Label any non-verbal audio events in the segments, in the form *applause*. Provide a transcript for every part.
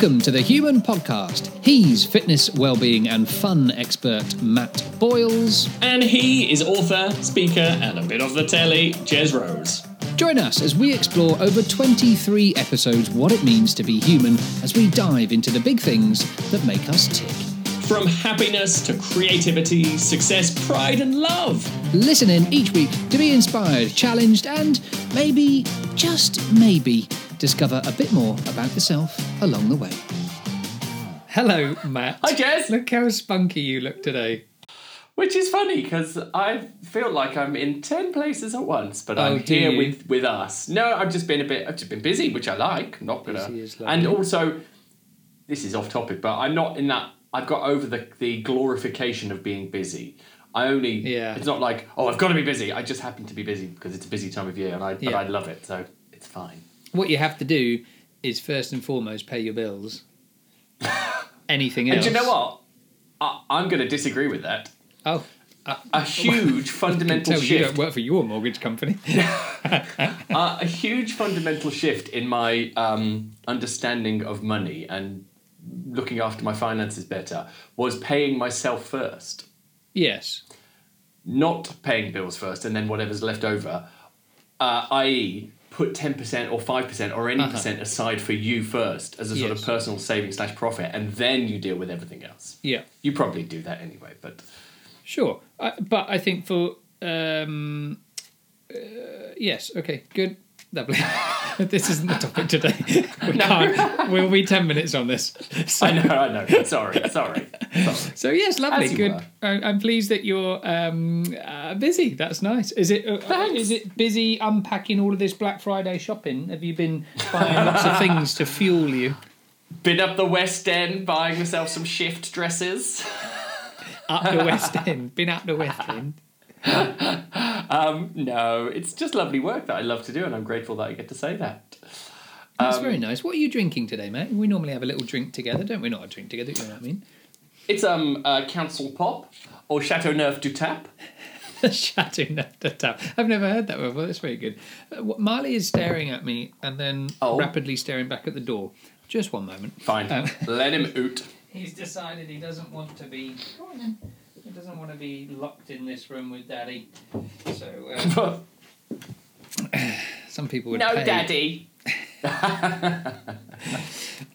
Welcome to the Human Podcast. He's fitness, well-being, and fun expert Matt Boyles. And he is author, speaker, and a bit of the telly, Jez Rose. Join us as we explore over 23 episodes what it means to be human as we dive into the big things that make us tick. From happiness to creativity, success, pride, and love. Listen in each week to be inspired, challenged, and maybe, just maybe, discover a bit more about yourself along the way. Hello, Matt. Hi, Jez. Look how spunky you look today. Which is funny because I feel like I'm in ten places at once, but Oh, I'm here you? with with us. No, I've just been a bit. I've just been busy, which I like. I'm not gonna. Busy and also, this is off topic, but I'm not in that. I've got over the the glorification of being busy. I only. Yeah. It's not like oh I've got to be busy. I just happen to be busy because it's a busy time of year, and I but I love it, so it's fine. What you have to do is first and foremost pay your bills. *laughs* Anything else? And do you know what? I, I'm going to disagree with that. Oh, A huge *laughs* fundamental tell you shift. don't work for your mortgage company. *laughs* Uh, a huge fundamental shift in my um, understanding of money and looking after my finances better was paying myself first, yes. not paying bills first and then whatever's left over, uh, i.e., put 10% or 5% or any percent aside for you first as a sort Uh-huh. Yes. of personal saving slash profit, and then you deal with everything else. Yeah. You probably do that anyway, but Sure. I, but I think for um, uh, yes. Okay. Good. Lovely. *laughs* *laughs* this isn't the topic today. *laughs* We can't. We'll be ten minutes on this. So, I know, I know. Sorry, sorry. sorry. so yes, lovely. Good. were. I'm pleased that you're um, uh, busy. That's nice. Is it? Uh, is it busy unpacking all of this Black Friday shopping? Have you been buying lots of things to fuel you? Been up the West End buying myself some shift dresses. Up the West End. Been up the West *laughs* End. *laughs* Um, no, it's just lovely work that I love to do, and I'm grateful that I get to say that. That's Um, very nice. What are you drinking today, mate? We normally have a little drink together, don't we? Not a drink together, you know what I mean? It's um uh, Council Pop or Chateau Neuf du Tap. Shouting at the tap. I've never heard that before. That's very good. Uh, Marley is staring at me and then Oh. rapidly staring back at the door. Just one moment. Fine, Um, let him *laughs* oot. He's decided he doesn't want to be. Go on then. He doesn't want to be locked in this room with Daddy. So uh, *laughs* some people would no, pay. Daddy. *laughs* *laughs*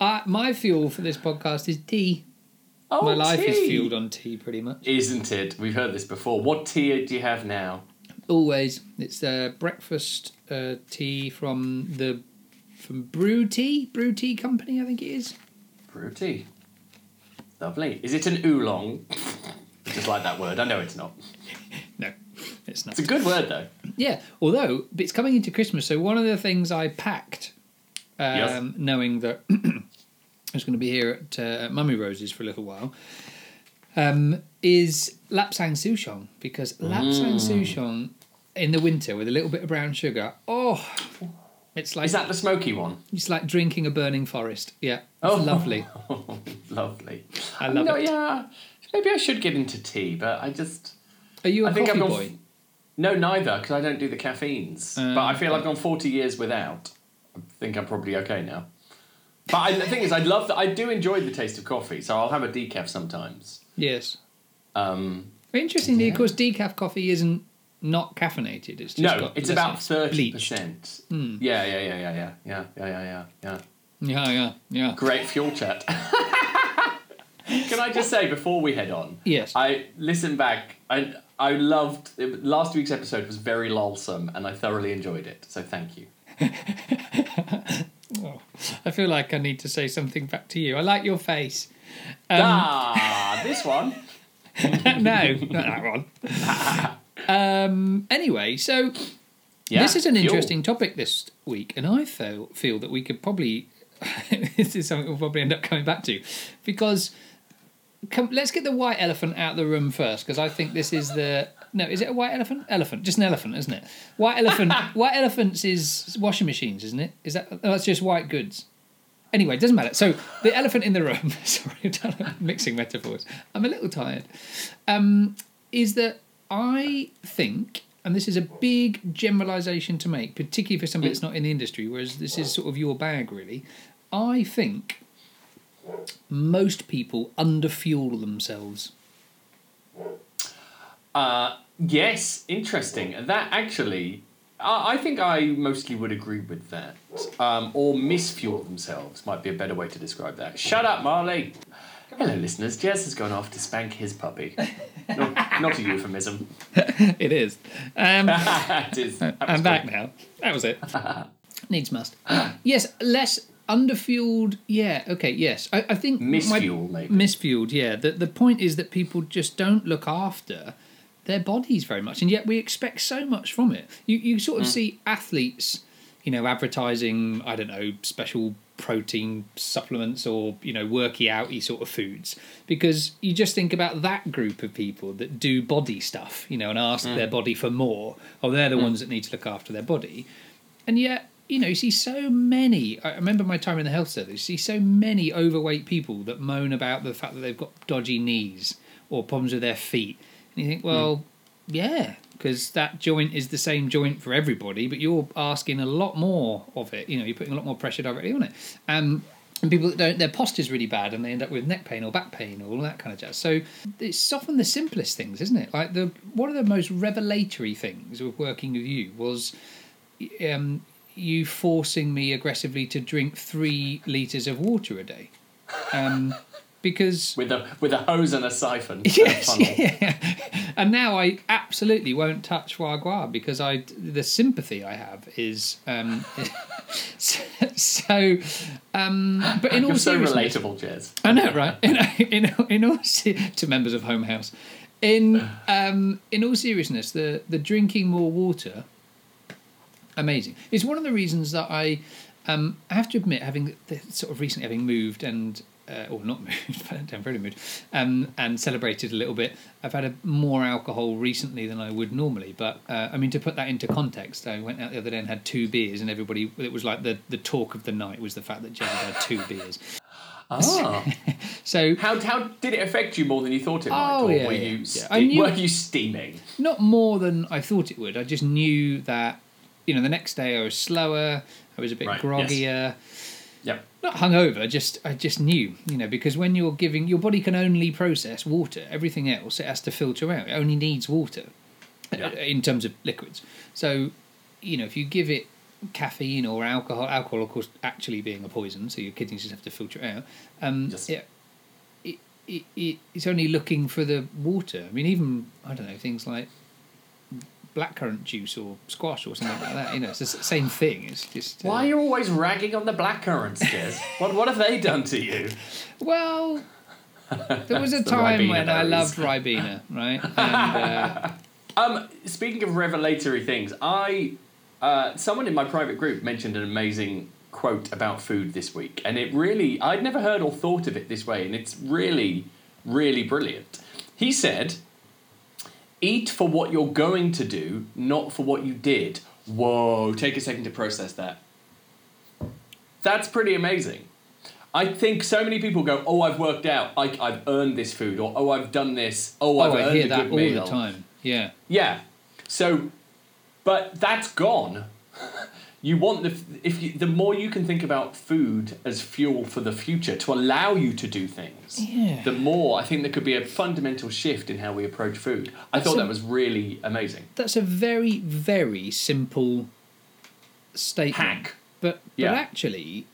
Uh, my fuel for this podcast is tea. Oh, my life is fueled on tea, pretty much. Isn't it? We've heard this before. What tea do you have now? Always, it's uh, breakfast uh, tea from the from Brew Tea, Brew Tea Company, I think it is. Brew tea. Lovely. Is it an oolong? Just like that word. I know it's not. *laughs* No, it's not. It's a good word though. Yeah, although it's coming into Christmas, so one of the things I packed, um, Yes. knowing that *clears throat* I was going to be here at, uh, Mummy Rose's for a little while, um, is Lapsang Souchong because Lapsang Mm. Souchong in the winter with a little bit of brown sugar. Oh, it's like Is that the smoky one? it's like drinking a burning forest. Yeah, it's Oh. lovely. *laughs* Lovely. I love no, it. Yeah. Maybe I should get into tea, but I just. Are you a I think coffee I've gone boy? No, neither, because I don't do the caffeines. Uh, but I feel. I've gone 40 years without. I think I'm probably okay now. But I, the thing is, I love that. I do enjoy the taste of coffee, so I'll have a decaf sometimes. yes. Um, Interestingly, of course, decaf coffee isn't not caffeinated. It's just no, it's about thirty percent. Yeah, yeah, yeah, yeah, yeah, yeah, yeah, yeah, yeah, yeah. Yeah, yeah, yeah. Great fuel chat. *laughs* Can I just say before we head on? Yes. I listened back. I I loved it, last week's episode was very lulsome, and I thoroughly enjoyed it. So thank you. *laughs* Oh, I feel like I need to say something back to you. I like your face. Um, ah, this one. *laughs* no, not that one. *laughs* um, anyway, so Yeah, this is an interesting topic this week, and I feel feel that we could probably this is something we'll probably end up coming back to because come, let's get the white elephant out of the room first because I think this is the no is it a white elephant? Elephant just an elephant isn't it? White elephant *laughs* white elephants is washing machines isn't it? Is that oh, that's just white goods. Anyway it doesn't matter. So the elephant in the room *laughs* sorry I'm *laughs* mixing metaphors. I'm a little tired. Um, is that I think and this is a big generalization to make, particularly for somebody that's not in the industry, whereas this is sort of your bag, really. I think most people underfuel themselves. Uh, yes, interesting. That actually, I, I think I mostly would agree with that. Um, or misfuel themselves might be a better way to describe that. Shut up, Marley. Hello, listeners. Jez has gone off to spank his puppy. *laughs* not, not a euphemism. *laughs* it is. Um, *laughs* it is. I'm back now. That was it. Needs must. yes, less underfueled. Yeah. Okay. Yes. I, I think my- maybe. misfueled. Yeah. The the point is that people just don't look after their bodies very much, and yet we expect so much from it. You you sort Mm. of see athletes, you know, advertising. I don't know special protein supplements or you know worky outy sort of foods because you just think about that group of people that do body stuff you know and ask Mm. their body for more or they're the ones that need to look after their body and yet you know you see so many i remember my time in the health service you see so many overweight people that moan about the fact that they've got dodgy knees or problems with their feet. And you think well yeah because that joint is the same joint for everybody but you're asking a lot more of it. You know you're putting a lot more pressure directly on it. Um, and people that don't their posture's really bad and they end up with neck pain or back pain or all that kind of jazz. So it's often the simplest things isn't it? Like the one of the most revelatory things of working with you was um, you forcing me aggressively to drink three liters of water a day, um, because With a with a hose and a siphon. *laughs* yes, yeah. and now I absolutely won't touch foie gras because I the sympathy I have is um, *laughs* so. Um, but in all You're so seriousness, relatable, Jez. I know, right? In, in, in all to members of Home House, in um, in all seriousness, the the drinking more water, amazing. It's one of the reasons that I um, I have to admit, having sort of recently having moved and. Uh, or not *laughs* moved, but temporarily moved, um, and celebrated a little bit. I've had a more alcohol recently than I would normally, but uh, I mean to put that into context, I went out the other day and had two beers, and everybody it was like the, the talk of the night was the fact that Jen had two beers. Ah. *laughs* So How, how did it affect you more than you thought it might? Oh, or yeah, were, yeah, you yeah. knew- were you steaming? not more than I thought it would. I just knew that, you know, the next day I was slower, I was a bit Right, groggier, Yep. not hungover. Just I just knew, you know, because when you're giving your body can only process water. Everything else it has to filter out. It only needs water Yeah. uh, in terms of liquids. So, you know, if you give it caffeine or alcohol, alcohol of course actually being a poison, so your kidneys just have to filter it out. Um, Yes. yeah, it, it, it, it's only looking for the water. I mean, even I don't know things like blackcurrant juice or squash or something like that. You know, it's the same thing. It's just uh, Why are you always ragging on the blackcurrants, Jez? *laughs* what, what have they done to you? Well, there was a *laughs* time when I loved Ribena, right? And uh, *laughs* Um, speaking of revelatory things, I uh, someone in my private group mentioned an amazing quote about food this week, and it really I'd never heard or thought of it this way, and it's really, really brilliant. He said, "Eat for what you're going to do, not for what you did." Whoa! Take a second to process that. That's pretty amazing. I think so many people go, "Oh, I've worked out. I, I've earned this food," or "Oh, I've done this. Oh, I've oh, I earned hear a that good all meal." the time. Yeah. Yeah. So, but that's gone. *laughs* You want the if you, the more you can think about food as fuel for the future to allow you to do things. Yeah. The more I think there could be a fundamental shift in how we approach food. I thought So- that was really amazing. That's a very, very simple statement. Hack. But Yeah. but actually,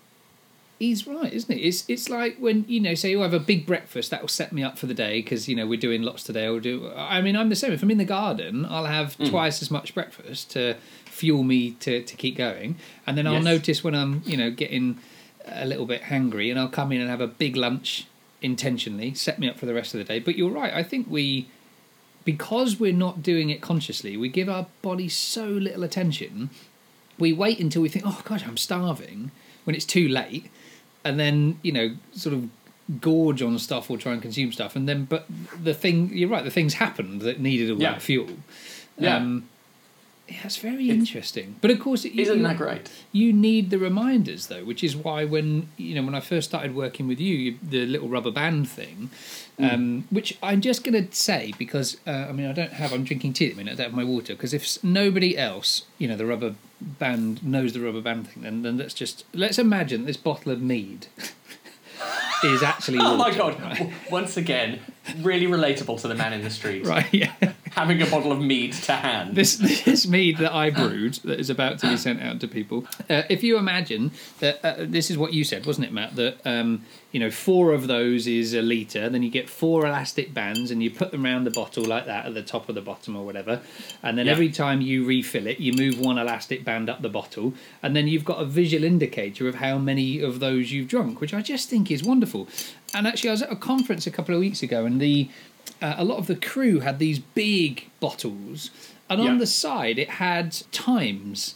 he's right, isn't it? It's it's like when you know, say, you have a big breakfast that will set me up for the day because you know we're doing lots today. I'll do. I mean, I'm the same. If I'm in the garden, I'll have Mm. twice as much breakfast to fuel me to to keep going, and then I'll Yes. notice when I'm you know getting a little bit hangry, and I'll come in and have a big lunch intentionally, set me up for the rest of the day. But you're right. I think we because we're not doing it consciously, we give our body so little attention. We wait until we think, "Oh God, I'm starving," when it's too late, and then you know, sort of gorge on stuff or try and consume stuff, and then but the thing you're right, the things happened that needed all Yeah. that fuel. Yeah. Um, yeah, it's very interesting. But of course, it, Isn't you, that great? you need the reminders though, which is why when you know when I first started working with you, you the little rubber band thing, um, which I'm just going to say because uh, I mean I don't have I'm drinking tea at the minute, I don't have my water because if nobody else you know the rubber band knows the rubber band thing, then then let's just let's imagine this bottle of mead. *laughs* is actually. *laughs* Oh my god! Right. Once again, really relatable to the man in the street. *laughs* Right, yeah. Having a bottle of mead to hand. This this mead that I brewed that is about to be sent out to people. Uh, if you imagine that uh, this is what you said, wasn't it, Matt? That um, you know four of those is a liter. Then you get four elastic bands, and you put them around the bottle like that at the top of the bottom or whatever. And then Yeah. every time you refill it, you move one elastic band up the bottle, and then you've got a visual indicator of how many of those you've drunk, which I just think is wonderful. And actually, I was at a conference a couple of weeks ago, and the uh, a lot of the crew had these big bottles, and on the side it had times.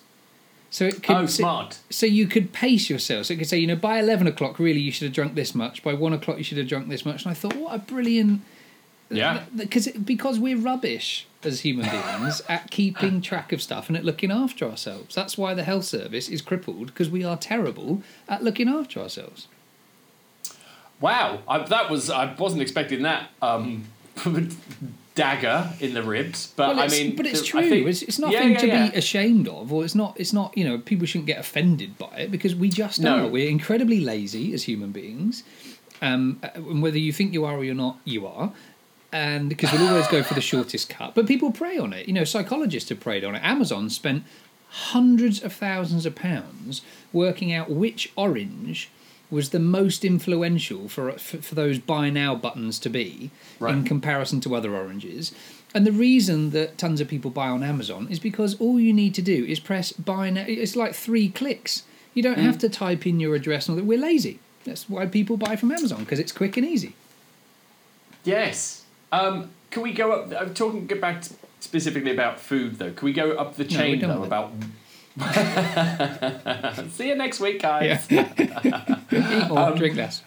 So it could oh, so, smart. so you could pace yourself. So it could say, you know, by eleven o'clock, really, you should have drunk this much. By one o'clock, you should have drunk this much. And I thought, what a brilliant Yeah. because because we're rubbish as human beings *laughs* at keeping track of stuff and at looking after ourselves. That's why the health service is crippled because we are terrible at looking after ourselves. Wow, I, that was I wasn't expecting that um, *laughs* dagger in the ribs, but Well, I it's- mean, but it's the- true. I think- it's, it's Yeah, nothing yeah, to yeah. be ashamed of, or it's not. It's not. You know, people shouldn't get offended by it because we just No. are. We're incredibly lazy as human beings, um, and whether you think you are or you're not, you are. And because we'll always go for the shortest cut, but people prey on it. You know, psychologists have preyed on it. Amazon spent hundreds of thousands of pounds working out which orange was the most influential for for, for those buy now buttons to be in comparison to other oranges. And the reason that tons of people buy on Amazon is because all you need to do is press buy now. It's like three clicks. You don't have to type in your address and all that. We're lazy. That's why people buy from Amazon because it's quick and easy. Yes. Um, can we go up? I'm talking get back specifically about food though. Can we go up the chain done though about? *laughs* See you next week, guys. Yeah. *laughs* Eat more, drink less.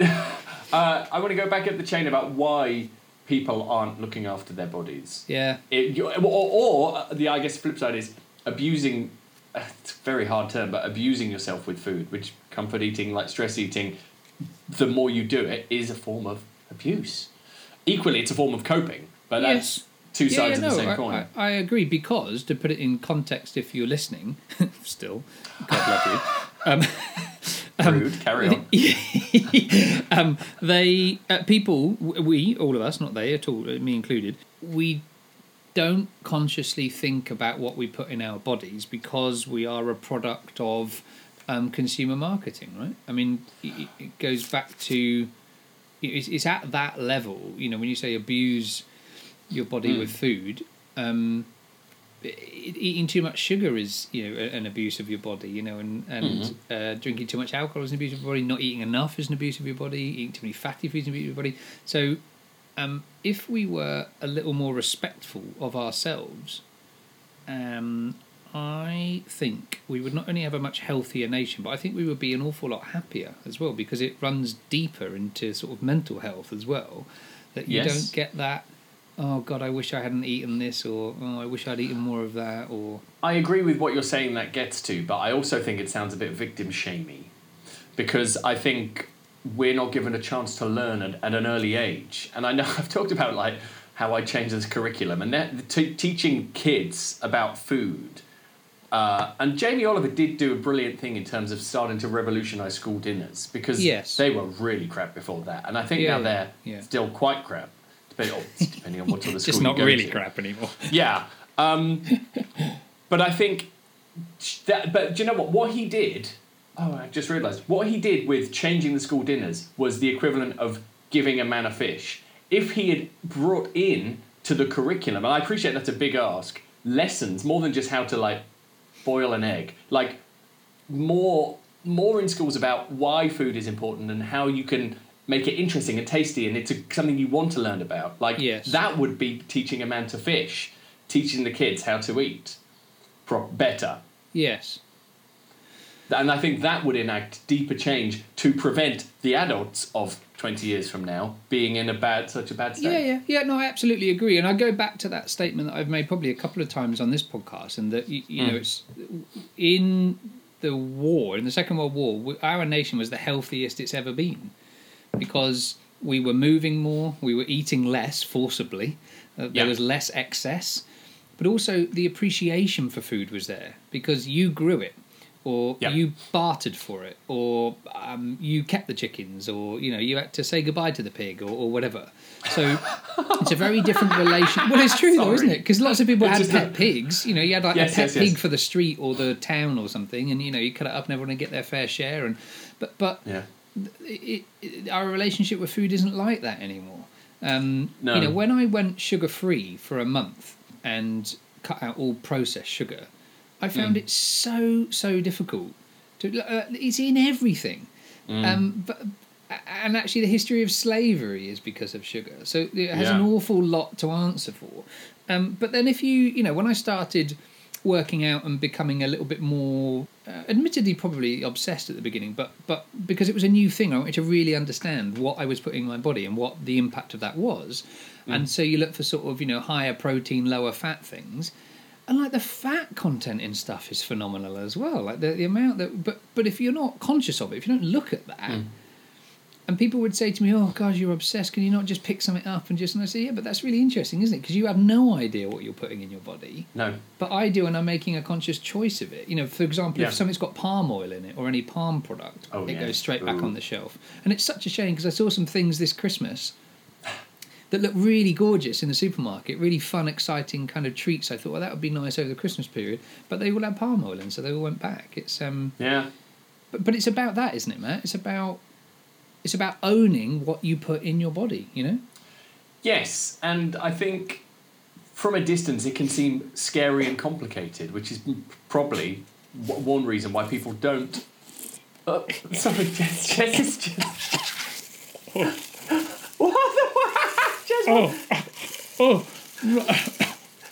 *laughs* Uh, I want to go back at the chain about why people aren't looking after their bodies. Yeah. It, or, or uh, the I guess flip side is abusing. uh, It's a very hard term, but abusing yourself with food, which comfort eating, like stress eating, the more you do it, is a form of abuse. Equally, it's a form of coping, but that's Two sides of the same I, coin. I, I agree because to put it in context, if you're listening, *laughs* still, God love you. Um, *laughs* Rude. Carry on. *laughs* um, they uh, people we all of us not they at all me included we don't consciously think about what we put in our bodies because we are a product of um, consumer marketing right i mean it, it goes back to it's, it's at that level you know when you say abuse your body Mm. with food um, eating too much sugar is you know an abuse of your body you know and and uh, drinking too much alcohol is an abuse of your body not eating enough is an abuse of your body eating too many fatty foods is an abuse of your body so um, if we were a little more respectful of ourselves um, I think we would not only have a much healthier nation, but I think we would be an awful lot happier as well because it runs deeper into sort of mental health as well. That you Yes. don't get that, oh God, I wish I hadn't eaten this, or oh, I wish I'd eaten more of that, or I agree with what you're saying that gets to, but I also think it sounds a bit victim shamey because I think we're not given a chance to learn at, at an early age. And I know *laughs* I've talked about like how I changed this curriculum and that, t- teaching kids about food. Uh, and Jamie Oliver did do a brilliant thing in terms of starting to revolutionise school dinners because Yes. they were really crap before that, and I think Yeah, now they're yeah. still quite crap, depending, on what sort of *laughs* school just not really to. crap anymore. *laughs* Yeah. Um, but I think that, but do you know what? What he did, oh, I just realised, what he did with changing the school dinners was the equivalent of giving a man a fish. If he had brought in to the curriculum, and I appreciate that's a big ask, lessons more than just how to like boil an egg, like more more in schools about why food is important and how you can make it interesting and tasty and it's a, something you want to learn about. Like Yes. that would be teaching a man to fish, teaching the kids how to eat pro- better. Yes. And I think that would enact deeper change to prevent the adults of 20 years from now being in a bad such a bad state. Yeah, yeah, yeah. No, I absolutely agree, and I go back to that statement that I've made probably a couple of times on this podcast, and that you, you know, Mm. it's in the war, in the Second World War, our nation was the healthiest it's ever been because we were moving more, we were eating less forcibly, uh, there Yeah. was less excess, but also the appreciation for food was there because you grew it. or Yeah. you bartered for it, or um, you kept the chickens, or you know you had to say goodbye to the pig, or, or whatever. So *laughs* it's a very different relation. Well, it's true though, isn't it? Because lots of people It's had pet a- pigs. You know, you had like Yes, a pet yes, yes. pig for the street or the town or something, and you know you cut it up and everyone would get their fair share. And but but Yeah. It, it, our relationship with food isn't like that anymore. Um, No. You know, when I went sugar free for a month and cut out all processed sugar, I found Mm. it so so difficult. To uh, it's in everything, Mm. um, but and actually the history of slavery is because of sugar. So it has an awful lot to answer for. Um, but then if you you know when I started working out and becoming a little bit more uh, admittedly probably obsessed at the beginning but but because it was a new thing i wanted to really understand what i was putting in my body and what the impact of that was. And so you look for sort of you know higher protein lower fat things. And like the fat content in stuff is phenomenal as well. Like the, the amount that but but if you're not conscious of it if you don't look at that and people would say to me, "Oh, God, you're obsessed. Can you not just pick something up and just?" And I say, "Yeah, but that's really interesting, isn't it? Because you have no idea what you're putting in your body, No. but I do, and I'm making a conscious choice of it. You know, for example, Yeah. if something's got palm oil in it or any palm product, Oh, it yeah. goes straight back on the shelf. And it's such a shame because I saw some things this Christmas that look really gorgeous in the supermarket, really fun, exciting kind of treats. I thought, well, that would be nice over the Christmas period, but they all had palm oil in, so they all went back. It's um, Yeah. but but it's about that, isn't it, Matt? It's about it's about owning what you put in your body. You know. Yes, and I think from a distance it can seem scary and complicated, which is probably one reason why people don't. Uh, *laughs* sorry, *laughs* Jez, Jez is just. *laughs* what the Jez, Oh,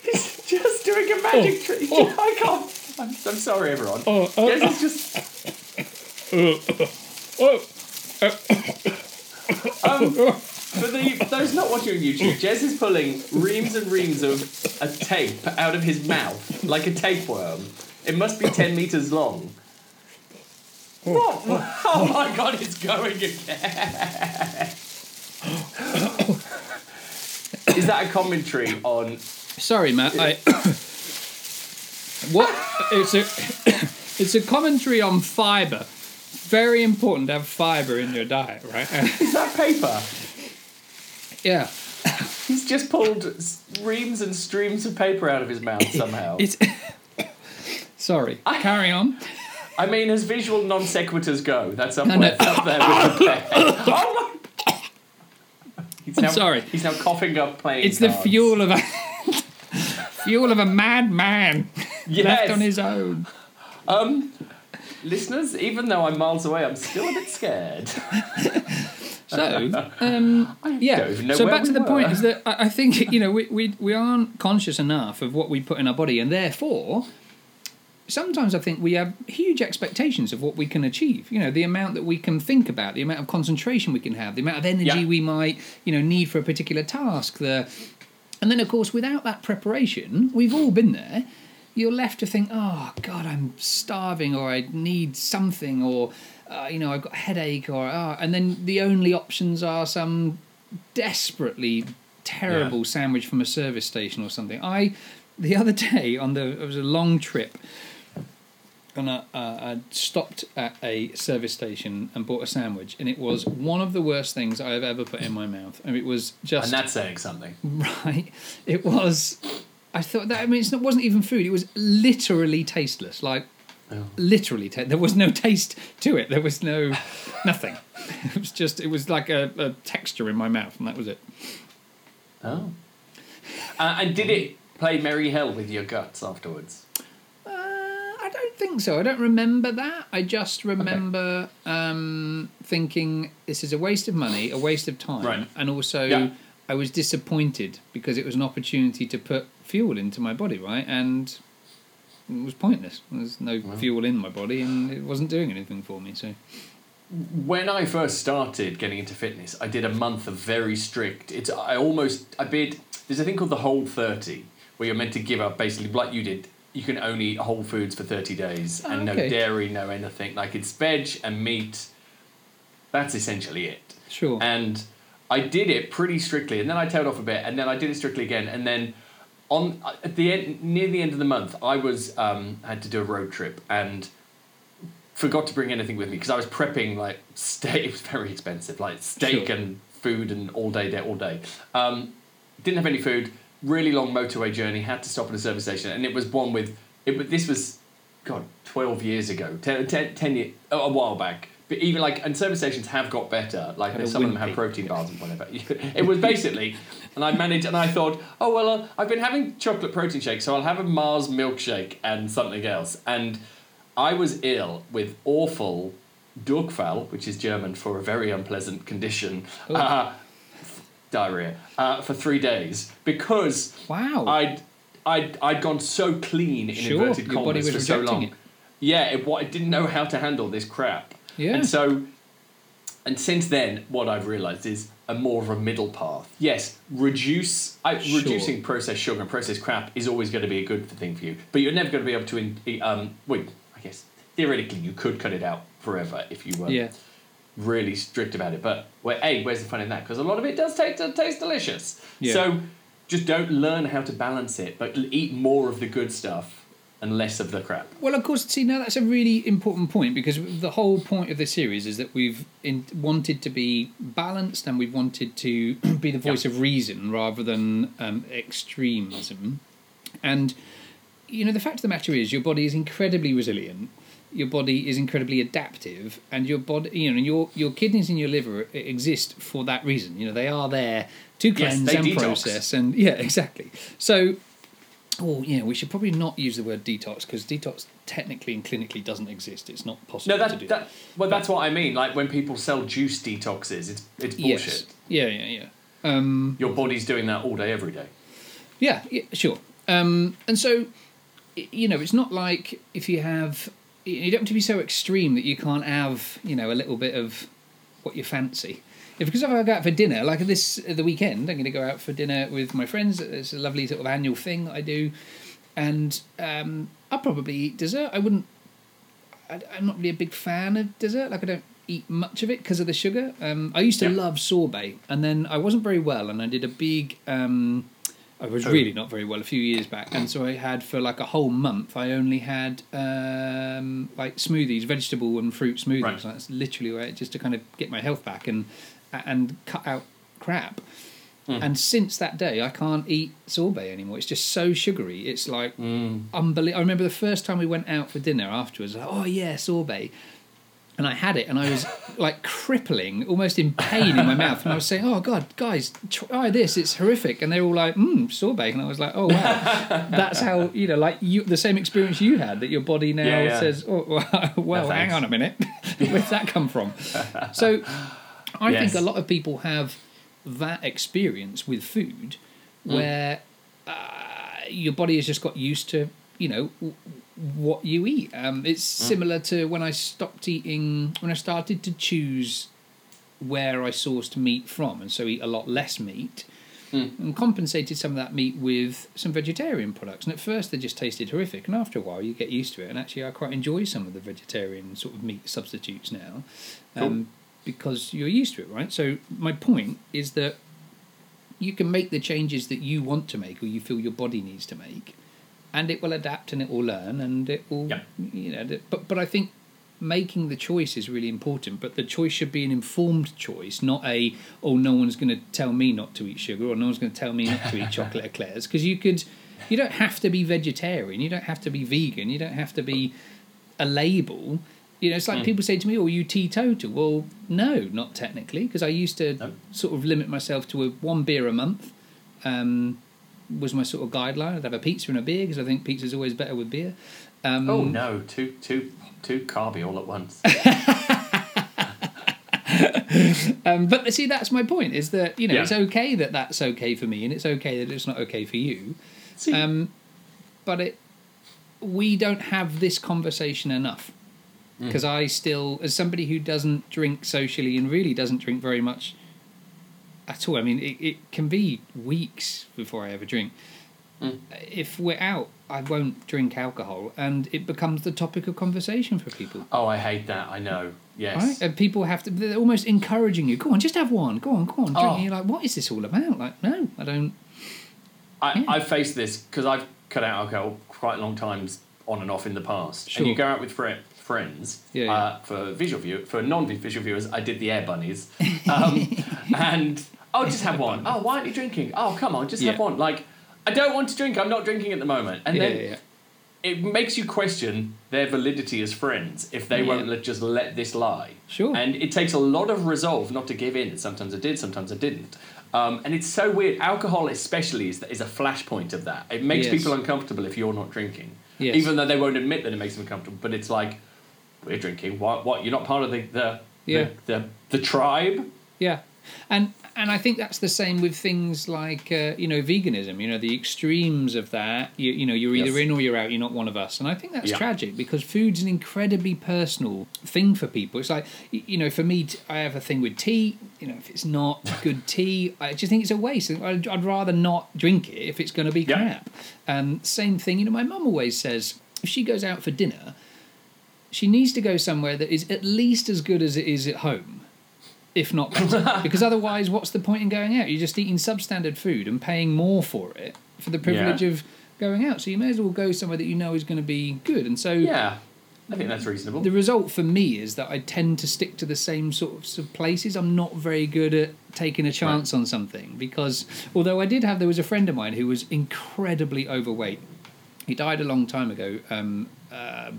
he's just doing a magic trick. I can't. I'm, I'm sorry, everyone. oh, oh, Jez is just. oh. Um, for the those not watching on YouTube, Jez is pulling reams and reams of a tape out of his mouth like a tapeworm. It must be ten meters long. Oh my god, it's going again. Is that a commentary on? Sorry, Matt. I. *coughs* what? It's a. *coughs* it's a commentary on fibre. Very important to have fibre in your diet, right? *laughs* Is that paper? yeah. He's just pulled reams and streams of paper out of his mouth somehow. It's. *coughs* Sorry. Carry on. I mean, as visual non sequiturs go, that's up, No, there, no. up there with the *coughs* pen. Oh my! He's now, sorry. He's now coughing up playing. It's the fuel of a. *laughs* fuel of a madman Yes. left on his own. Um, listeners, even though I'm miles away, I'm still a bit scared. *laughs* So, um, *laughs* yeah. So back to the point is that I I think you know we, we we aren't conscious enough of what we put in our body, and therefore, sometimes I think we have huge expectations of what we can achieve. You know, the amount that we can think about, the amount of concentration we can have, the amount of energy Yeah. we might you know need for a particular task. The and then of course without that preparation, we've all been there. You're left to think, oh God, I'm starving, or I need something, or uh, you know, I've got a headache, or oh, and then the only options are some desperately terrible Yeah. sandwich from a service station or something. I the other day on the it was a long trip, and I, uh, I stopped at a service station and bought a sandwich, and it was one of the worst things I've ever put in my mouth. And it was just and that's saying something. *laughs* right. It was. I thought that. I mean, it's not, wasn't even food. It was literally tasteless. Like Oh. literally, there was no taste to it. There was no nothing. *laughs* It was just. It was like a, a texture in my mouth, and that was it. Oh. Uh, and did it play merry hell with your guts afterwards? Uh, I don't think so. I don't remember that. I just remember um, thinking this is a waste of money, a waste of time, Right. and also Yeah. I was disappointed because it was an opportunity to put fuel into my body, right? And it was pointless. There's no fuel in my body, and it wasn't doing anything for me. So When I first started getting into fitness, I did a month of very strict. It's I almost I did. There's a thing called the Whole Thirty, where you're meant to give up basically like you did. You can only eat whole foods for thirty days Oh, and okay. no dairy, no anything. Like it's veg and meat. That's essentially it. sure, And I did it pretty strictly, and then I tailed off a bit, and then I did it strictly again, and then on at the end near the end of the month, I was um, had to do a road trip, and forgot to bring anything with me because I was prepping like steak. *laughs* It was very expensive, like steak Sure. and food and all day, all day. Um, didn't have any food. Really long motorway journey. Had to stop at a service station, and it was one with it. This was, God, twelve years ago, 10, 10, 10 year, a while back. But even like, and service stations have got better. Like, some of them have protein bars and whatever. *laughs* it was basically, and I managed, and I thought, oh well, uh, I've been having chocolate protein shake, so I'll have a Mars milkshake and something else. And I was ill with awful Durchfall, which is German for a very unpleasant condition, uh, diarrhea, uh, for three days because Wow. I'd, I'd, I'd gone so clean in Sure, inverted commas for so long. it. Yeah, it, what, it didn't know how to handle this crap. Yeah. And so, and since then, what I've realised is a more of a middle path. Yes, reduce I, Sure. reducing processed sugar and processed crap is always going to be a good thing for you, but you're never going to be able to. In, um, well, I guess theoretically you could cut it out forever if you were yeah. really strict about it. But where a where's the fun in that? Because a lot of it does taste taste delicious. Yeah. So just don't learn how to balance it, but eat more of the good stuff and less of the crap. Well, of course, see, now that's a really important point because the whole point of this series is that we've in, wanted to be balanced and we've wanted to *clears throat* be the voice of reason rather than um, extremism. And, you know, the fact of the matter is your body is incredibly resilient. Your body is incredibly adaptive, and your body, you know, and your your kidneys and your liver exist for that reason. You know, they are there to cleanse they and detox. process, and yeah, *laughs* exactly. So, well, yeah, we should probably not use the word detox because detox technically and clinically doesn't exist. It's not possible No, to do. that, that well, that's what I mean. Like when people sell juice detoxes, it's it's bullshit. yes. Yeah, yeah, yeah. Um, Your body's doing that all day, every day. yeah, yeah, sure. Um, and so, you know, it's not like if you have, you don't have to be so extreme that you can't have, you know, a little bit of what you fancy. Because if I go out for dinner, like this the weekend, I'm going to go out for dinner with my friends. It's a lovely sort of annual thing that I do, and um, I'll probably eat dessert. I wouldn't. I, I'm not really a big fan of dessert. Like I don't eat much of it because of the sugar. Um, I used to Yeah. love sorbet, and then I wasn't very well, and I did a big. Um, I was Oh. really not very well a few years back, and so I had for like a whole month. I only had um, like smoothies, vegetable and fruit smoothies. Right. That's literally where just to kind of get my health back and and cut out crap. Hmm. And since that day, I can't eat sorbet anymore. It's just so sugary. It's like Mm. unbelievable. I remember the first time we went out for dinner afterwards. Like, oh yeah, sorbet. And I had it, and I was *laughs* like crippling, almost in pain in my *laughs* mouth. And I was saying, "Oh God, guys, try this. It's horrific." And they were all like, "Mmm, sorbet." And I was like, "Oh wow, *laughs* that's how you know, like you, the same experience you had that your body now Yeah, yeah. says, oh well, well hang on a minute, where's that come from?" So, I Yes. think a lot of people have that experience with food, where uh, your body has just got used to, you know, w- what you eat. Um, it's similar to when I stopped eating, when I started to choose where I sourced meat from, and so eat a lot less meat, and compensated some of that meat with some vegetarian products. And at first, they just tasted horrific, and after a while, you get used to it. And actually, I quite enjoy some of the vegetarian sort of meat substitutes now, um, because you're used to it, right? So my point is that you can make the changes that you want to make, or you feel your body needs to make, and it will adapt and it will learn and it will, Yeah. you know. But but I think making the choice is really important. But the choice should be an informed choice, not a oh no one's going to tell me not to eat sugar or no one's going to tell me not to eat *laughs* chocolate eclairs because you could. You don't have to be vegetarian. You don't have to be vegan. You don't have to be a label. You know, it's like people say to me, "Oh, you teetotal." Well, no, not technically, because I used to No. sort of limit myself to a, one beer a month. Um, was my sort of guideline. I'd have a pizza and a beer because I think pizza's always better with beer. Um, Oh no, too too too carby all at once. *laughs* Um, but see, that's my point. Is that you know Yeah. it's okay that that's okay for me, and it's okay that it's not okay for you. See, Um, but it, we don't have this conversation enough Mm. because I still, as somebody who doesn't drink socially and really doesn't drink very much at all. I mean, it, it can be weeks before I ever drink. Mm. If we're out, I won't drink alcohol, and it becomes the topic of conversation for people. oh, I hate that. I know. Yes. Right? And people have to, they're almost encouraging you. Go on, just have one. Go on, go on. Drink. Oh. And you're like, what is this all about? Like, no, I don't. I, Yeah. I've faced this because I've cut out alcohol quite long times on and off in the past. Sure. And you go out with fri- Friends. Yeah. Uh, for visual view, for non-visual viewers, I did the Air Bunnies, um, *laughs* and oh, just have one. Oh, why aren't you drinking? Oh, come on, just have one. Like, I don't want to drink. I'm not drinking at the moment. And then it makes you question their validity as friends if they Yeah. won't let, just let this lie. Sure. And it takes a lot of resolve not to give in. Sometimes I did, sometimes I didn't. Um, and it's so weird. Alcohol, especially, is, is a flashpoint of that. It makes Yes. people uncomfortable if you're not drinking. Yes. Even though they won't admit that it makes them uncomfortable. But it's like, we're drinking. What? What? You're not part of the the Yeah. the, the, the tribe. Yeah, and and I think that's the same with things like uh, you know veganism. You know the extremes of that. You you know you're either Yes. in or you're out. You're not one of us. And I think that's Yeah. tragic because food's an incredibly personal thing for people. It's like you know for me, I have a thing with tea. You know if it's not *laughs* good tea, I just think it's a waste. I'd, I'd rather not drink it if it's going to be Yeah. crap. Um, same thing. You know my mum always says if she goes out for dinner. She needs to go somewhere that is at least as good as it is at home if not better. *laughs* because otherwise, what's the point in going out? You're just eating substandard food and paying more for it for the privilege Yeah. of going out. So you may as well go somewhere that you know is going to be good. And so Yeah, I think that's reasonable. the result for me is that I tend to stick to the same sorts of places. I'm not very good at taking a chance on something because although I did have, there was a friend of mine who was incredibly overweight. He died a long time ago, um, uh,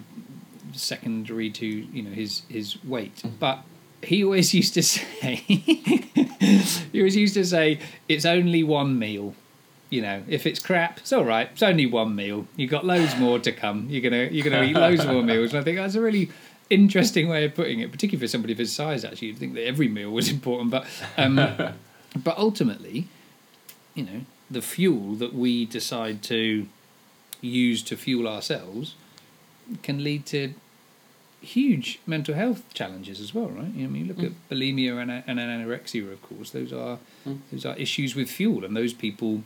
secondary to you know his his weight, but. He always *laughs* used to say, *laughs* he always used to say, it's only one meal. You know, if it's crap, it's all right. It's only one meal. You've got loads more to come. You're gonna you're gonna eat loads more *laughs* meals. And I think that's a really interesting way of putting it, particularly for somebody of his size. Actually, you'd think that every meal was important, but um, but ultimately, you know, the fuel that we decide to use to fuel ourselves can lead to huge mental health challenges as well, right? I mean, look at bulimia and, and anorexia, of course. Those are Mm. those are issues with fuel, and those people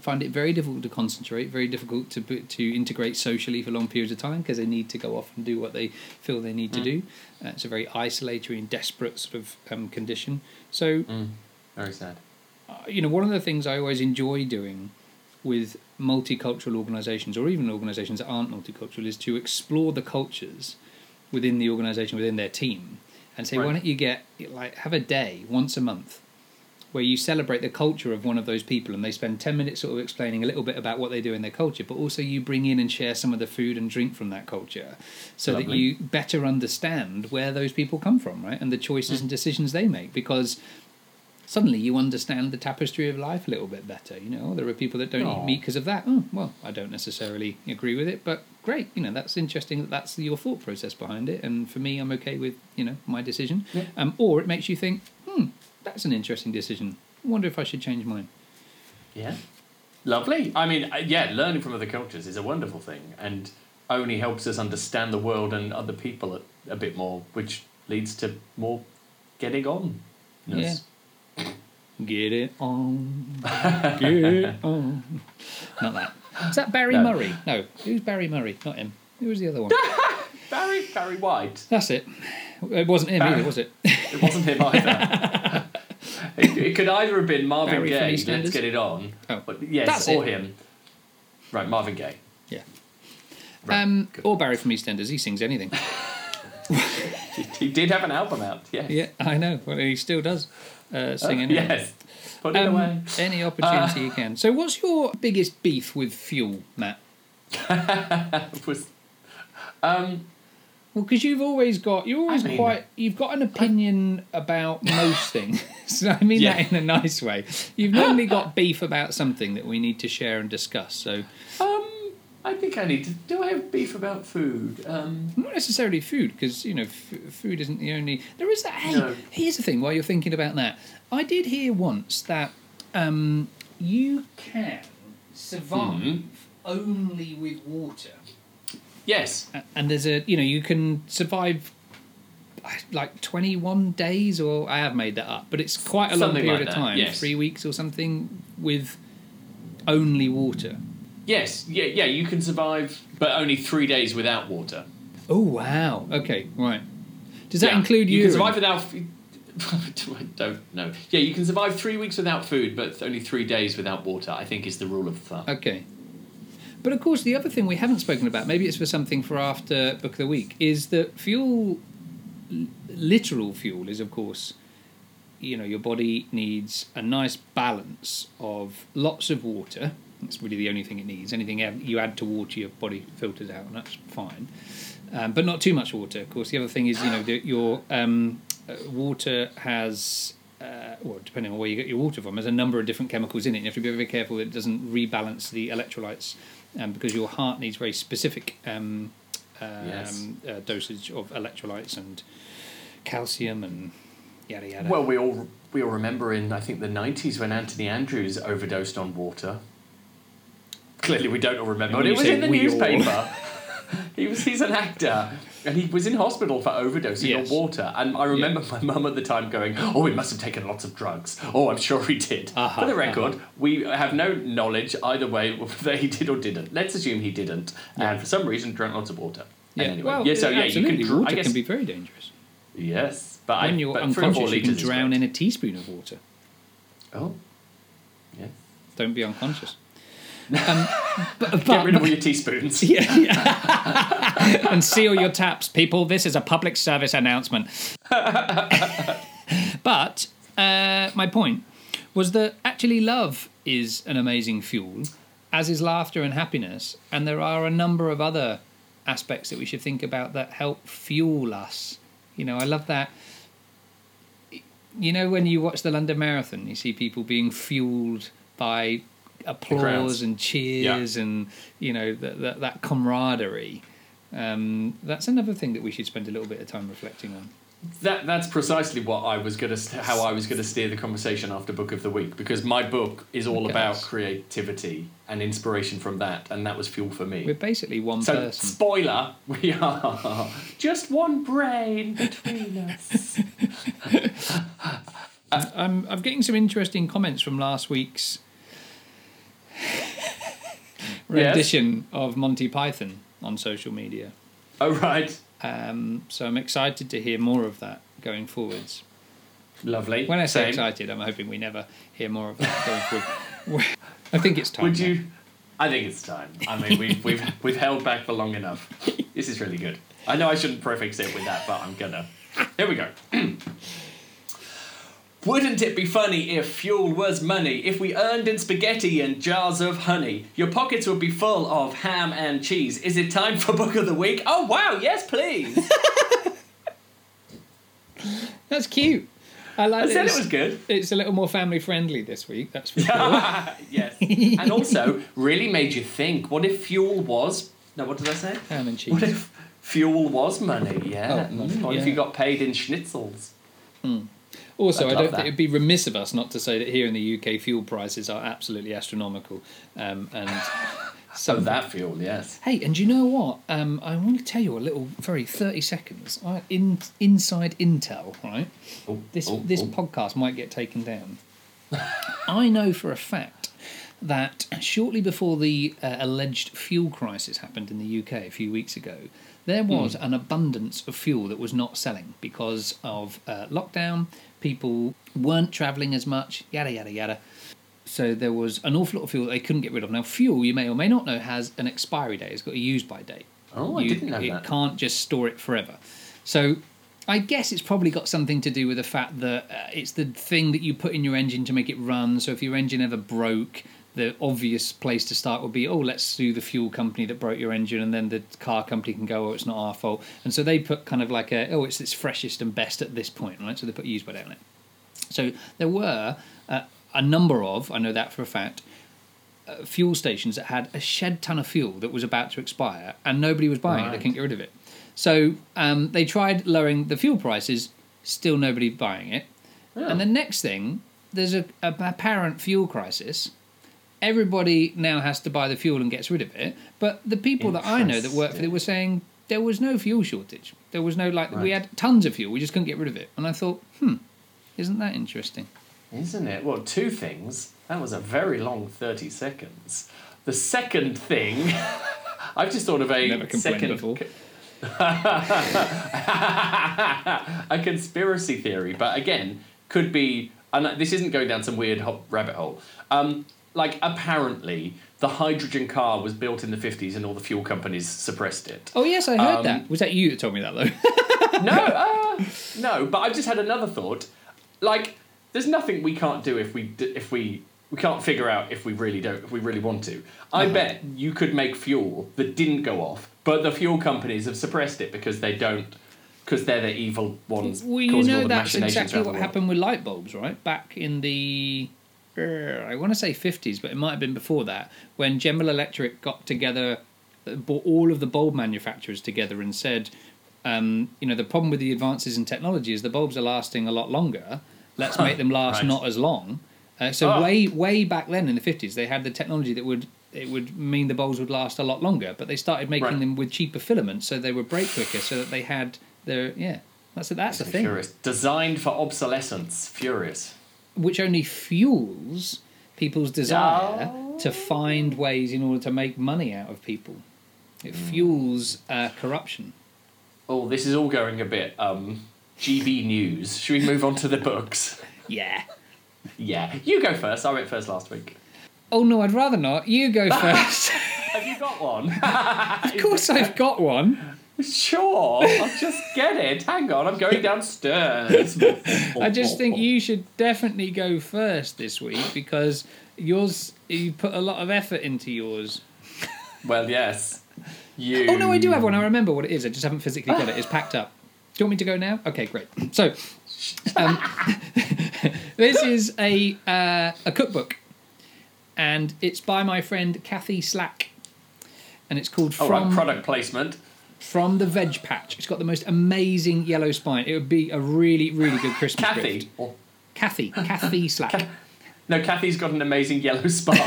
find it very difficult to concentrate, very difficult to put- to integrate socially for long periods of time because they need to go off and do what they feel they need to Mm. do. Uh, it's a very isolatory and desperate sort of um, condition. So Mm, very sad. uh, you know, one of the things I always enjoy doing with multicultural organisations or even organisations that aren't multicultural is to explore the cultures within the organisation, within their team, and say, why don't you get like have a day once a month where you celebrate the culture of one of those people and they spend 10 minutes sort of explaining a little bit about what they do in their culture but also you bring in and share some of the food and drink from that culture so that you better understand where those people come from right and the choices mm. and decisions they make because suddenly you understand the tapestry of life a little bit better. You know, there are people that don't Aw. eat meat because of that. Oh, well, I don't necessarily agree with it, but great. You know, that's interesting that that's your thought process behind it. And for me, I'm okay with you know my decision. Yeah. Um, or it makes you think, hmm, that's an interesting decision. I wonder if I should change mine. Yeah. Lovely. I mean, uh, yeah, learning from other cultures is a wonderful thing and only helps us understand the world and other people a, a bit more, which leads to more getting on. Yeah. Get it on, *laughs* get it on. Not that. Is that Barry No. Murray? No, who's Barry Murray? Not him. Who was the other one? *laughs* Barry, Barry White. That's it. It wasn't him Barry- either, was it? It wasn't him either. *laughs* it, it could either have been Marvin Barry Gaye? Let's Get It On. Oh. But yes, That's or it. him. Right, Marvin Gaye. Yeah. Right, Um, good. or Barry from EastEnders. He sings anything. He, he did have an album out, yes. Yeah, I know. Well, he still does uh, Uh, sing anything. yes. Put it Um, away. any opportunity you can. So, what's your biggest beef with fuel, Matt? *laughs* was, um, Well, because you've always got, you're always I mean- quite, you've got an opinion about most things. *laughs* So I mean Yeah. that in a nice way. You've normally *laughs* got beef about something that we need to share and discuss. So, um, I think I need to. Do I have beef about food? Um, not necessarily food, because you know, f- food isn't the only. There is that. Hey, No. here's the thing. While you're thinking about that, I did hear once that um, you can survive Mhm. only with water. yes. A- and there's a you know you can survive uh, like 21 days or i have made that up but it's quite a long Something period like of that, time yes. three weeks or something with only water Yes. Yeah. Yeah. You can survive, but only three days without water. oh wow okay right does that Yeah, include you? urine? can survive without. *laughs* I don't know. Yeah, you can survive three weeks without food, but only three days without water. I think is the rule of thumb. okay But of course, the other thing we haven't spoken about, maybe it's for something for after Book of the Week, is that fuel, literal fuel, is of course, you know, your body needs a nice balance of lots of water. That's really the only thing it needs. Anything you add to water, your body filters out, and that's fine. Um, but not too much water. Of course, the other thing is, you know, the, your um, uh, water has uh, well, depending on where you get your water from, there's a number of different chemicals in it. You have to be very careful that it doesn't rebalance the electrolytes, um, because your heart needs very specific um, um, Yes. uh, dosage of electrolytes and calcium and yada yada. Well, we all we all remember in I think the nineties when Anthony Andrews overdosed on water. Clearly, we don't all remember, but it was you in the say we all- newspaper. *laughs* *laughs* he was he's an actor, and he was in hospital for overdosing Yes. on water. And I remember my mum at the time going, "Oh, he must have taken lots of drugs. Oh, I'm sure he did." Uh-huh, for the record, we have no knowledge either way whether *laughs* he did or didn't. Let's assume he didn't, and for some reason drank lots of water. Yeah, anyway, well, yeah, so yeah, you absolutely. can. dr- water I guess can be very dangerous. yes, but I, when you're but three or four unconscious, you can drown in a teaspoon of water. Oh, yeah. Don't be unconscious. Um, *laughs* but, Get rid of all your teaspoons. *laughs* Yeah, yeah. *laughs* and seal your taps, people. This is a public service announcement. but uh, my point was that actually love is an amazing fuel, as is laughter and happiness. And there are a number of other aspects that we should think about that help fuel us. You know, I love that. You know, when you watch the London Marathon, you see people being fueled by applause and cheers and you know that that, that camaraderie. Um, that's another thing that we should spend a little bit of time reflecting on. That that's precisely what I was gonna how I was gonna steer the conversation after book of the week because my book is all Okay. about creativity and inspiration from that, and that was fuel for me. We're basically one so person. spoiler, we are just one brain between us. *laughs* I'm I'm getting some interesting comments from last week's *laughs* rendition of Monty Python on social media. oh right, Um, so I'm excited to hear more of that going forwards. lovely. When I say Same. excited, I'm hoping we never hear more of that going forward. *laughs* I think it's time. Would now. you? I think it's time. I mean, we've we've we've *laughs* held back for long enough. This is really good. I know I shouldn't prefix it with that, but I'm gonna. Here we go. *clears throat* Wouldn't it be funny if fuel was money? If we earned in spaghetti and jars of honey, your pockets would be full of ham and cheese. Is it time for book of the week? Oh wow, yes please. *laughs* That's cute. I like it. I said it was good. it's a little more family friendly this week. That's for sure. *laughs* yes, and also really made you think. What if fuel was? No, what did I say? Ham and cheese. What if fuel was money? Yeah. Oh, money, Mm, What if you got paid in schnitzels? Also, I'd I don't that. think it'd be remiss of us not to say that here in the UK, fuel prices are absolutely astronomical. Um, and *laughs* So that fuel, yes. Hey, and you know what? Um, I want to tell you a little, very thirty seconds. I, in inside intel, right? Oh, This oh, this oh. podcast might get taken down. *laughs* I know for a fact that shortly before the uh, alleged fuel crisis happened in the UK a few weeks ago, there was an abundance of fuel that was not selling because of uh, lockdown. People weren't travelling as much, yada yada yada. So there was an awful lot of fuel they couldn't get rid of. Now, fuel, you may or may not know, has an expiry date. It's got a use by date. Oh, I You- didn't know it that. can't just store it forever. So I guess it's probably got something to do with the fact that uh, it's the thing that you put in your engine to make it run. So if your engine ever broke, the obvious place to start would be, oh, let's sue the fuel company that broke your engine, and then the car company can go, oh, it's not our fault. And so they put kind of like a, oh, it's its freshest and best at this point, right? So they put use by date on it. So there were uh, a number of, I know that for a fact, uh, fuel stations that had a shed ton of fuel that was about to expire and nobody was buying it. They Right. couldn't get rid of it. So um, they tried lowering the fuel prices, still nobody buying it. Yeah. And the next thing, there's a, a apparent fuel crisis. Everybody now has to buy the fuel and gets rid of it. But the people that I know that work for it were saying there was no fuel shortage. There was no like we had tons of fuel, we just couldn't get rid of it. And I thought, hmm, isn't that interesting? Isn't it? Well, two things. That was a very long 30 seconds. The second thing, *laughs* I've just thought of a Never second. before. *laughs* a conspiracy theory, but again, could be. And this isn't going down some weird rabbit hole. Um, like apparently the hydrogen car was built in the 50s and all the fuel companies suppressed it. Oh yes, I heard Um, that. Was that you that told me that though? *laughs* no, *laughs* uh, no, but I just had another thought. Like, there's nothing we can't do if we if we we can't figure out if we really don't if we really want to. I Uh-huh. bet you could make fuel that didn't go off, but the fuel companies have suppressed it because they don't because they're the evil ones. well, you causing all know the that's exactly what happened with light bulbs, right? Back in the I want to say fifties, but it might have been before that when General Electric got together, uh, brought all of the bulb manufacturers together and said, um, you know, the problem with the advances in technology is the bulbs are lasting a lot longer. Let's make them *laughs* last Right. not as long. Uh, so Ah. way way back then in the fifties, they had the technology that would it would mean the bulbs would last a lot longer. But they started making Right. them with cheaper filaments, so they would break quicker, so that they had their yeah. That's a, that's the thing, Furious. Designed for obsolescence. Furious. Which only fuels people's desire Oh. to find ways in order to make money out of people. It fuels uh, corruption. Oh, this is all going a bit um, GB news. Should we move on to the books? Yeah. Yeah, you go first. I went first last week. Oh no, I'd rather not. You go *laughs* first. Have you got one? *laughs* of course, I've got one. Sure, I'll just *laughs* get it. Hang on, I'm going downstairs. I just think you should definitely go first this week because yours you put a lot of effort into yours. Well, yes. You. Oh no, I do have one. I remember what it is. I just haven't physically got it. It's packed up. Do you want me to go now? Okay, great. So, um, *laughs* this is a uh, a cookbook, and it's by my friend Kathy Slack, and it's called All From right, product placement. From the Veg Patch. It's got the most amazing yellow spine. It would be a really really good Christmas Kathy. gift. Or- Kathy, Kathy *laughs* Slack. No, Kathy's got an amazing yellow *laughs* spine.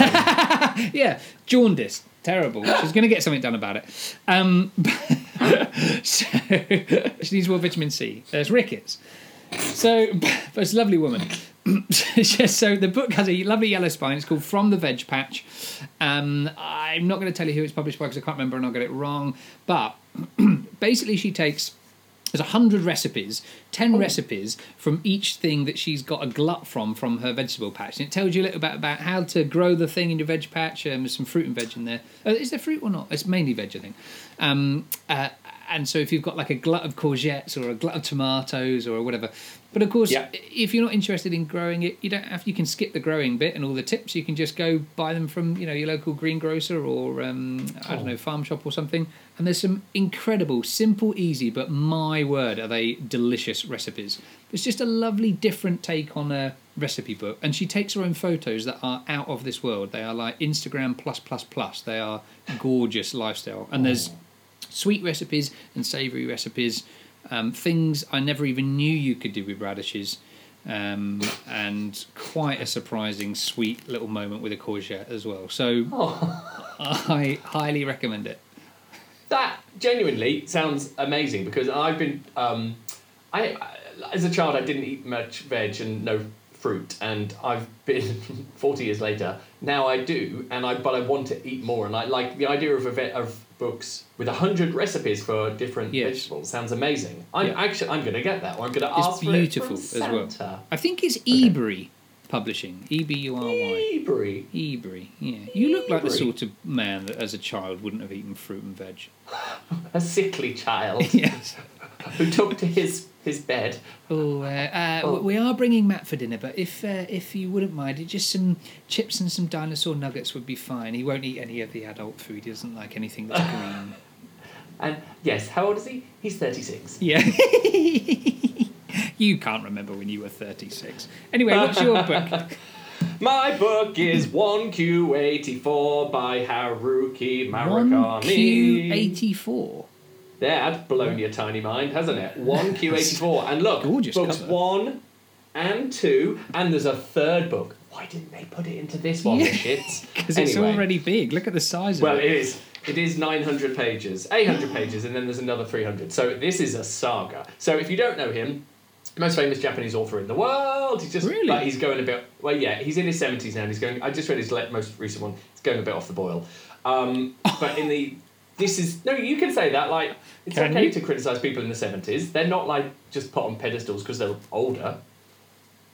yeah, jaundice, terrible. She's going to get something done about it. Um, *laughs* so she needs more vitamin C. There's rickets. So, but it's a lovely woman. *laughs* so the book has a lovely yellow spine. It's called From the Veg Patch. Um, I'm not going to tell you who it's published by because I can't remember and I'll get it wrong. But *clears throat* basically, she takes there's a hundred recipes, ten recipes from each thing that she's got a glut from from her vegetable patch, and it tells you a little bit about how to grow the thing in your veg patch. Um, there's some fruit and veg in there. Uh, is there fruit or not? It's mainly veg, I think. Um, uh, and so if you've got like a glut of courgettes or a glut of tomatoes or whatever, but of course, Yeah. if you're not interested in growing it, you don't have. You can skip the growing bit and all the tips. You can just go buy them from you know your local greengrocer or um, I don't Oh. know farm shop or something. And there's some incredible, simple, easy, but my word, are they delicious recipes. It's just a lovely, different take on a recipe book. And she takes her own photos that are out of this world. They are like Instagram plus plus plus. They are gorgeous lifestyle. And there's sweet recipes and savoury recipes. Um, things I never even knew you could do with radishes. Um, and quite a surprising, sweet little moment with a courgette as well. So I highly recommend it. That genuinely sounds amazing because I've been, um, I as a child I didn't eat much veg and no fruit, and I've been *laughs* forty years later now I do, and I but I want to eat more, and I like the idea of a ve- of books with a hundred recipes for different Yes. vegetables sounds amazing. I'm Yeah. actually I'm going to get that, or I'm going to ask beautiful for it as well. I think it's Ebury Publishing. E B U R Y. Ebury. Ebury. Yeah. You look like the sort of man that, as a child, wouldn't have eaten fruit and veg. *laughs* a sickly child *laughs* yes. Who took to his his bed. Oh, uh, uh, Oh. we are bringing Matt for dinner, but if uh, if you wouldn't mind, just some chips and some dinosaur nuggets would be fine. He won't eat any of the adult food. He doesn't like anything that's *laughs* green. And yes, how old is he? He's thirty six. Yeah. *laughs* you can't remember when you were 36. Anyway, what's your book? *laughs* My book is 1Q84 by Haruki Murakami. 1Q84. That's blown your tiny mind, hasn't it? 1Q84. And look, Gorgeous books cover. 1 and 2, and there's a third book. Why didn't they put it into this one, Yeah. the shits? Because it's Anyway. already big. Look at the size Well, of it it. is. It is 900 pages, 800 pages, and then there's another 300. So this is a saga. So if you don't know him, most famous Japanese author in the world. He's just Really? like he's going a bit. Well, yeah, he's in his 70s now. and He's going. I just read his le- most recent one. He's going a bit off the boil. Um, but in the this is no, you can say that. Like it's Can okay you? to criticize people in the 70s. They're not like just put on pedestals because they're older.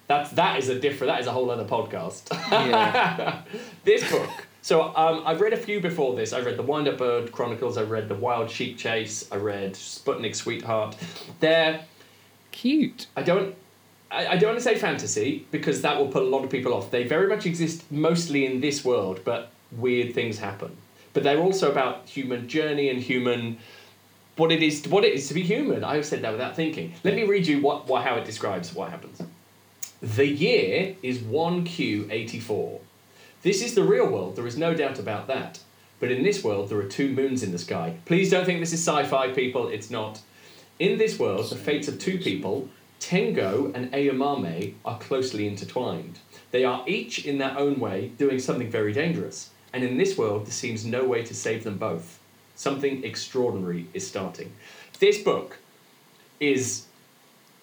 That's that is a different. That is a whole other podcast. Yeah. *laughs* this book. So um, I've read a few before this. I read the Wind Up Bird Chronicles. I read the Wild Sheep Chase. I read Sputnik Sweetheart. They're Cute. I don't. I, I don't want to say fantasy because that will put a lot of people off. They very much exist mostly in this world, but weird things happen. But they're also about human journey and human what it is what it is to be human. I've said that without thinking. Let me read you what, what how it describes what happens. The year is 1Q84. This is the real world, there is no doubt about that. But in this world, there are two moons in the sky. Please don't think this is sci fi, people, it's not. In this world, the fates of two people, Tengo and Aomame, are closely intertwined. They are each, in their own way, doing something very dangerous. And in this world, there seems no way to save them both. Something extraordinary is starting. This book is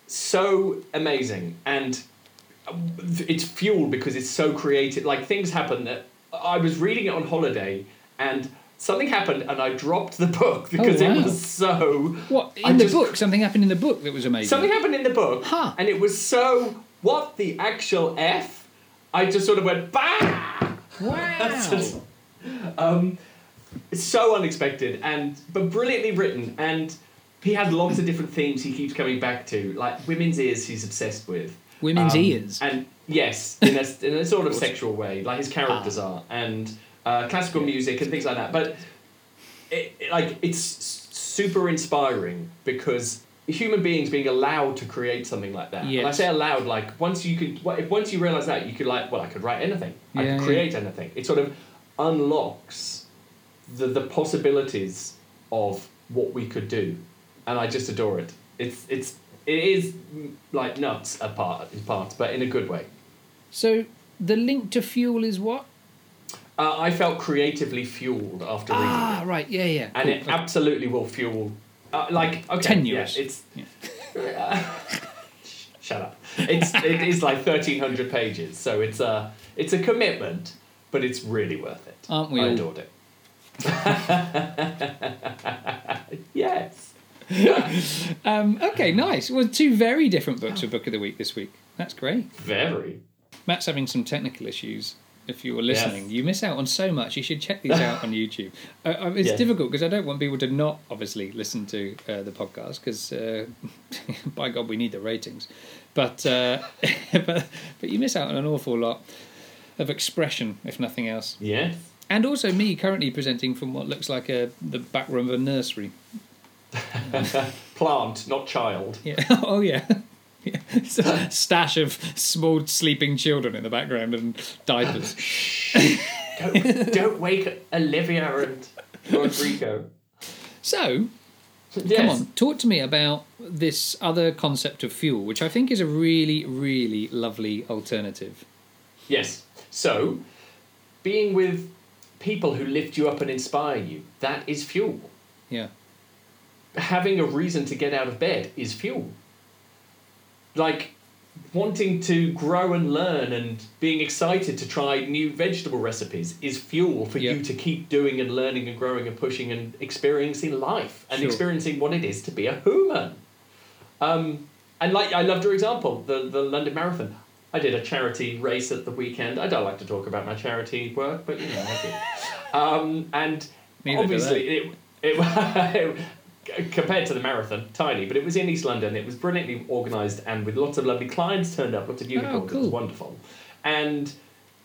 so amazing and it's fueled because it's so creative. Like things happen that I was reading it on holiday and something happened and I dropped the book oh, because wow. it was so. What in I the just- book? Something happened in the book that was amazing. Something happened in the book Huh. and it was so. What the actual F? I just sort of went, bah! Wow. um, it's so unexpected and but brilliantly written and he has lots of different themes he keeps coming back to like women's ears he's obsessed with Women's Um, ears. and yes in a, in a sort of sexual way like his characters are and uh, classical music and things like that but it, it- like it's super inspiring because human beings being allowed to create something like that and I say allowed like once you could if once you realize that you could like well I could write anything I Yeah, could yeah. create anything it sort of unlocks the the possibilities of what we could do, and I just adore it. It's it's it is mm, like nuts apart in parts, but in a good way. So the link to fuel is what? Uh, I felt creatively fueled after reading Ah, right. Yeah, yeah. and Cool. it absolutely will fuel. Uh, like okay, Tenuous. Yeah, it's Yeah. *laughs* shut up. It's it is like thirteen hundred pages, so it's a it's a commitment, but it's really worth it. Aren't we I all? adored it. *laughs* yes. *laughs* Um, okay, nice. Well, two very different books for Book of the Week this week. That's great. Very. Matt's having some technical issues. If you were Yes. listening, you miss out on so much. You should check these out on *laughs* YouTube. Uh, uh, it's Yes. difficult because I don't want people to not obviously listen to uh, the podcast because, uh, *laughs* by God, we need the ratings. But, uh, *laughs* but but you miss out on an awful lot of expression, if nothing else. Yes. And also me currently presenting from what looks like a the back room of a nursery. Plant, not child. Yeah. oh yeah. Yeah. It's a stash of small sleeping children in the background and diapers. Don't, don't wake Olivia and Rodrigo. So, Yes. come on, talk to me about this other concept of fuel, which I think is a really, really lovely alternative. Yes. So, being with people who lift you up and inspire you, that is fuel. Yeah. Having a reason to get out of bed is fuel. Like, wanting to grow and learn and being excited to try new vegetable recipes is fuel for Yeah. you to keep doing and learning and growing and pushing and experiencing life and Sure. experiencing what it is to be a human. Um, and like I loved your example, the the London Marathon. I did a charity race at the weekend. I don't like to talk about my charity work, but you know I do. *laughs* Um, and Neither obviously it, it *laughs* compared to the marathon, tiny, but it was in East London. It was brilliantly organised and with lots of lovely clients turned up, lots of unicorns. Oh, it was wonderful, and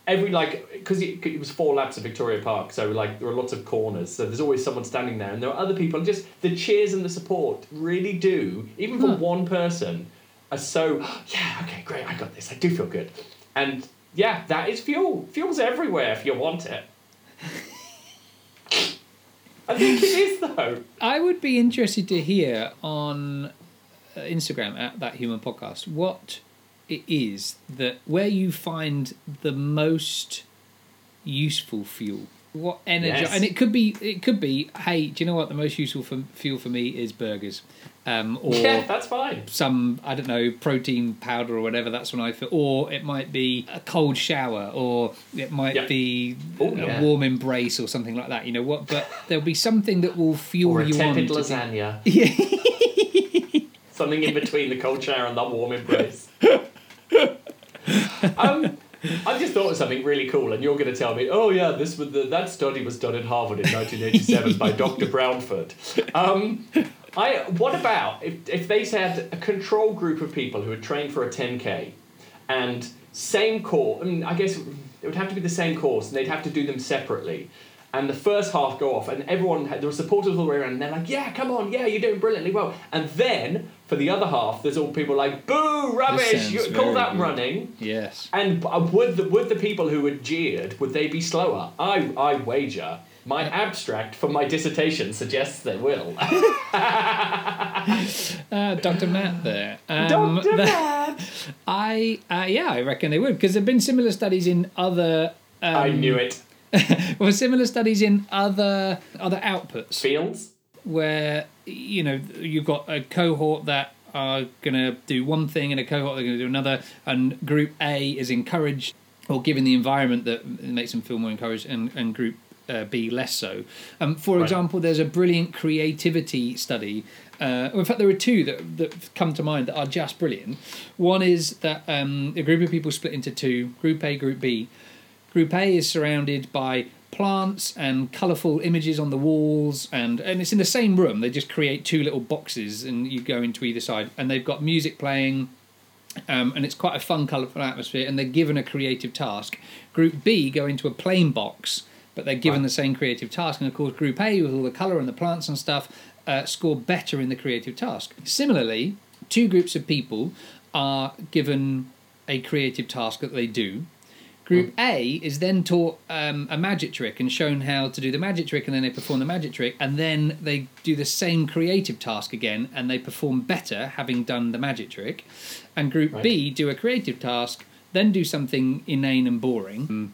every like because it, it was four laps of Victoria Park, so like there were lots of corners. So there's always someone standing there, and there are other people. And just the cheers and the support really do, even from Huh. one person, are so *gasps* yeah okay great I got this I do feel good, and yeah that is fuel. Fuel's everywhere if you want it. *laughs* I think it is though. I would be interested to hear on uh, Instagram at that human podcast what it is that where you find the most useful fuel. What energy? Yes. And it could be it could be hey, do you know what the most useful for, fuel for me is burgers, um, or *laughs* yeah, that's fine. some I don't know protein powder or whatever. That's when I feel. Or it might be a cold shower, or it might Yeah. be Oh, a yeah. warm embrace or something like that. You know what? But there'll be something that will fuel Or a you on. tepid to lasagna. *laughs* Yeah. Something in between the cold shower and that warm embrace. *laughs* um, *laughs* I just thought of something really cool, and you're going to tell me, oh yeah, this was the, that study was done at Harvard in 1987 by *laughs* Dr. Brownford. Um, I what about if if they had a control group of people who had trained for a 10k, and same course? I mean, I guess it would have to be the same course, and they'd have to do them separately. And the first half go off, and everyone had, there were supporters all the way around, and they're like, "Yeah, come on, yeah, you're doing brilliantly well." And then for the other half, there's all people like, "Boo, rubbish! You, call that good. running." Yes. And uh, would the would the people who had jeered would they be slower? I I wager my abstract for my dissertation suggests they will. *laughs* Uh, Dr. Matt there. Um, Dr. *laughs* Matt. I uh, yeah, I reckon they would because there've been similar studies in other. Um, I knew it. *laughs* Well, similar studies in other other outputs Fields. Where you know you've got a cohort that are going to do one thing and a cohort they're going to do another, and Group A is encouraged or given the environment that makes them feel more encouraged, and and Group uh, B less so. Um, for Right. example, there's a brilliant creativity study. Uh, in fact, there are two that that come to mind that are just brilliant. One is that um, a group of people split into two: Group A, Group B. Group A is surrounded by plants and colourful images on the walls, and, and it's in the same room. They just create two little boxes, and you go into either side, and they've got music playing, um, and it's quite a fun, colourful atmosphere. And they're given a creative task. Group B go into a plain box, but they're given Right. the same creative task. And of course, Group A with all the colour and the plants and stuff uh, score better in the creative task. Similarly, two groups of people are given a creative task that they do. Group A is then taught um, a magic trick and shown how to do the magic trick, and then they perform the magic trick, and then they do the same creative task again, and they perform better having done the magic trick. And Group Right. B do a creative task, then do something inane and boring.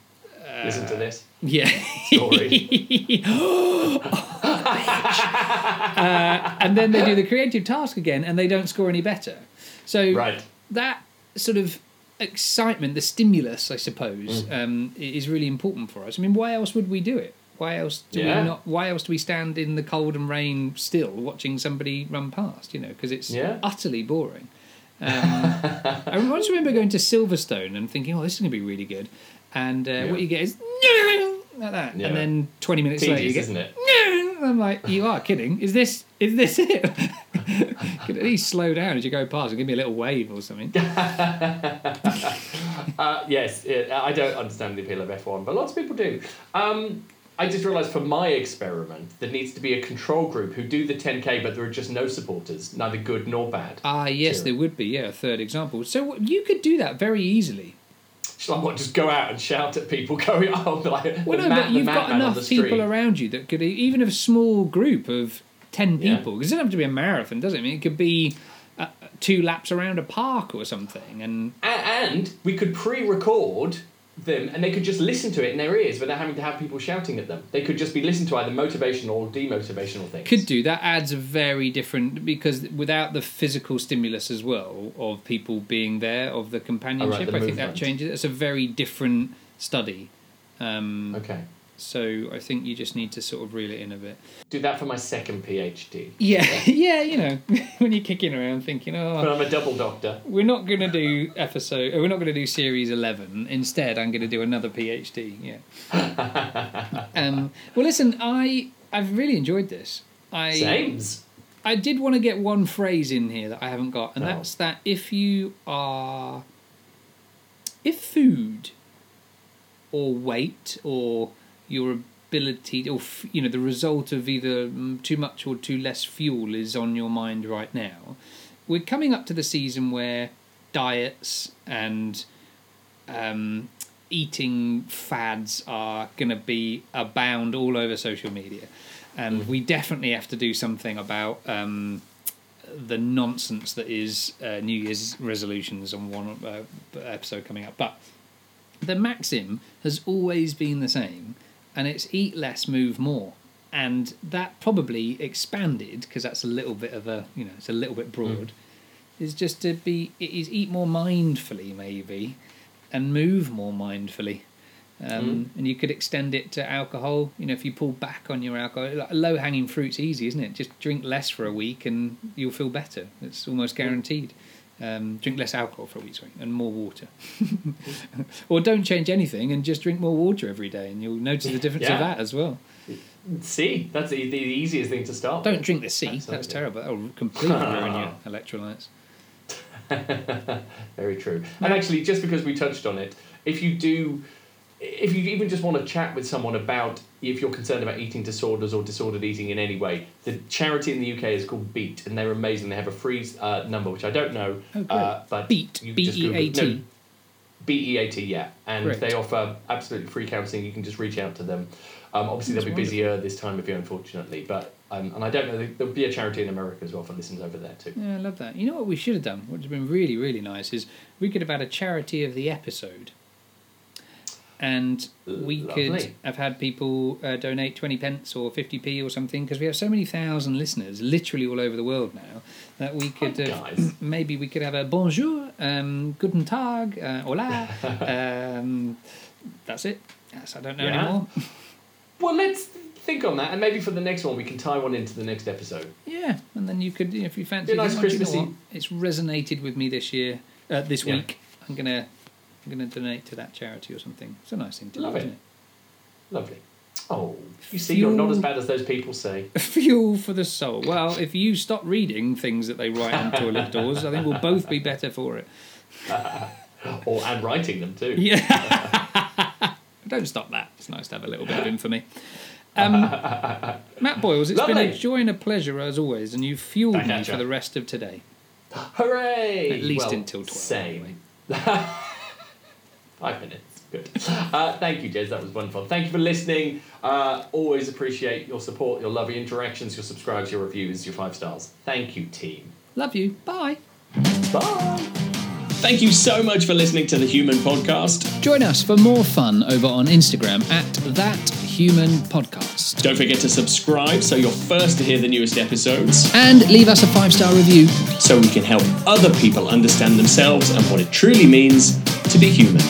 Listen to this Yeah. story. *laughs* uh, and then they do the creative task again, and they don't score any better. So right. that sort of excitement, the stimulus, I suppose, Mm. um, is really important for us. I mean, why else would we do it? Why else do Yeah. we not? Why else do we stand in the cold and rain still watching somebody run past? You know, because it's Yeah. utterly boring. Um, I once remember going to Silverstone and thinking, "Oh, this is going to be really good," and uh, what you get is like that, Yeah. and then twenty minutes later you get isn't it? I'm like, you are kidding. Is this is this *laughs* it? *laughs* Could at least slow down as you go past and give me a little wave or something. *laughs* Uh, yes, it, I don't understand the appeal of F1, but lots of people do. Um, I just realised for my experiment, there needs to be a control group who do the 10k, but there are just no supporters, neither good nor bad. Ah, yes, there would be. Yeah, a third example. So you could do that very easily. Shall I what, just go out and shout at people *laughs* going, oh, like, Well, no, ma- but you've got enough people around you that could, even a small group of ten people, because it doesn't have to be a marathon, does it? I mean, it could be uh, two laps around a park or something, and and we could pre-record them, and they could just listen to it in their ears without having to have people shouting at them. They could just be listened to either motivational or demotivational things. could do that. Adds a very different because without the physical stimulus as well of people being there of the companionship, the I think that changes. It's a very different study. Um, Okay. So I think you just need to sort of reel it in a bit. Do that for my second PhD. Yeah, *laughs* yeah, you know, *laughs* when you're kicking around thinking, oh. But I'm a double doctor. we're not going to do episode, we're not going to do series 11. Instead, I'm going to do another PhD. Yeah. *laughs* um, well, listen, I I've really enjoyed this. I Sames. I did want to get one phrase in here that I haven't got, and Oh. that's that if you are, if food, or weight, or your ability, or f- you know, the result of either mm, too much or too less fuel is on your mind right now, we're coming up to the season where diets and um, eating fads are going to be abound all over social media. And we definitely have to do something about um, the nonsense that is uh, New Year's resolutions on one uh, episode coming up. But the maxim has always been the same, and it's eat less, move more. And that probably expanded because that's a little bit of a you know it's a little bit mm. broad. Is just to be it is eat more mindfully maybe, and move more mindfully. Um, mm. And you could extend it to alcohol. You know, if you pull back on your alcohol, like low hanging fruit's easy, isn't it? Just drink less for a week and you'll feel better. It's almost mm. guaranteed. Um, drink less alcohol for a week's week and more water. *laughs* or don't change anything and just drink more water every day, and you'll notice the difference Yeah. of that as well. See, that's the, the easiest thing to start. Don't with. drink the sea. That's Absolutely. terrible. That'll completely *laughs* ruin your electrolytes. *laughs* Very true. And actually, just because we touched on it, if you do, if you even just want to chat with someone about if you're concerned about eating disorders or disordered eating in any way, the charity in the UK is called Beat, and they're amazing. They have a free uh, number, which I don't know, Oh, uh, but Beat, B E A T. no, B E A T, yeah, and Great. they offer absolutely free counselling. You can just reach out to them. Um, obviously, That's they'll be busier this time of year, unfortunately, but um, and I don't know. there- There'll be a charity in America as well for listeners over there too. Yeah, I love that. You know what we should have done? What would have been really, really nice is we could have had a charity of the episode. And we could have had people uh, donate 20 pence or 50p or something because we have so many thousand listeners literally all over the world now that we could Hi, have, maybe we could have a bonjour, um, guten tag, uh, hola. *laughs* um, that's it. Yes, I don't know Yeah. anymore. Well, let's think on that, and maybe for the next one, we can tie one into the next episode. Yeah, and then you could, if you fancy, nice "Oh, do you know Christmassy-? It's resonated with me this year, uh, this Yeah. week. I'm gonna, I'm gonna donate to that charity or something. It's a nice thing to do, it. isn't it? Lovely. Oh, you see, you're not as bad as those people say. *laughs* Fuel for the soul. Well, if you stop reading things that they write on toilet *laughs* doors, I think we'll both be better for it. *laughs* Or and writing them too. Yeah. Don't stop that. It's nice to have a little bit of infamy. Um, Matt Boyles, it's been a joy and a pleasure as always, and you've fueled Back me ya. for the rest of today. Hooray! At least Well, until 12. Same. Five minutes. Good. Uh, thank you, Jez. That was wonderful. Thank you for listening. Uh, always appreciate your support, your lovely interactions, your subscribes, your reviews, your five stars. Thank you, team. Love you. Bye. Bye. Thank you so much for listening to the Human Podcast. Join us for more fun over on Instagram at That Human Podcast. Don't forget to subscribe so you're first to hear the newest episodes, And leave us a five star review. so we can help other people understand themselves and what it truly means to be human.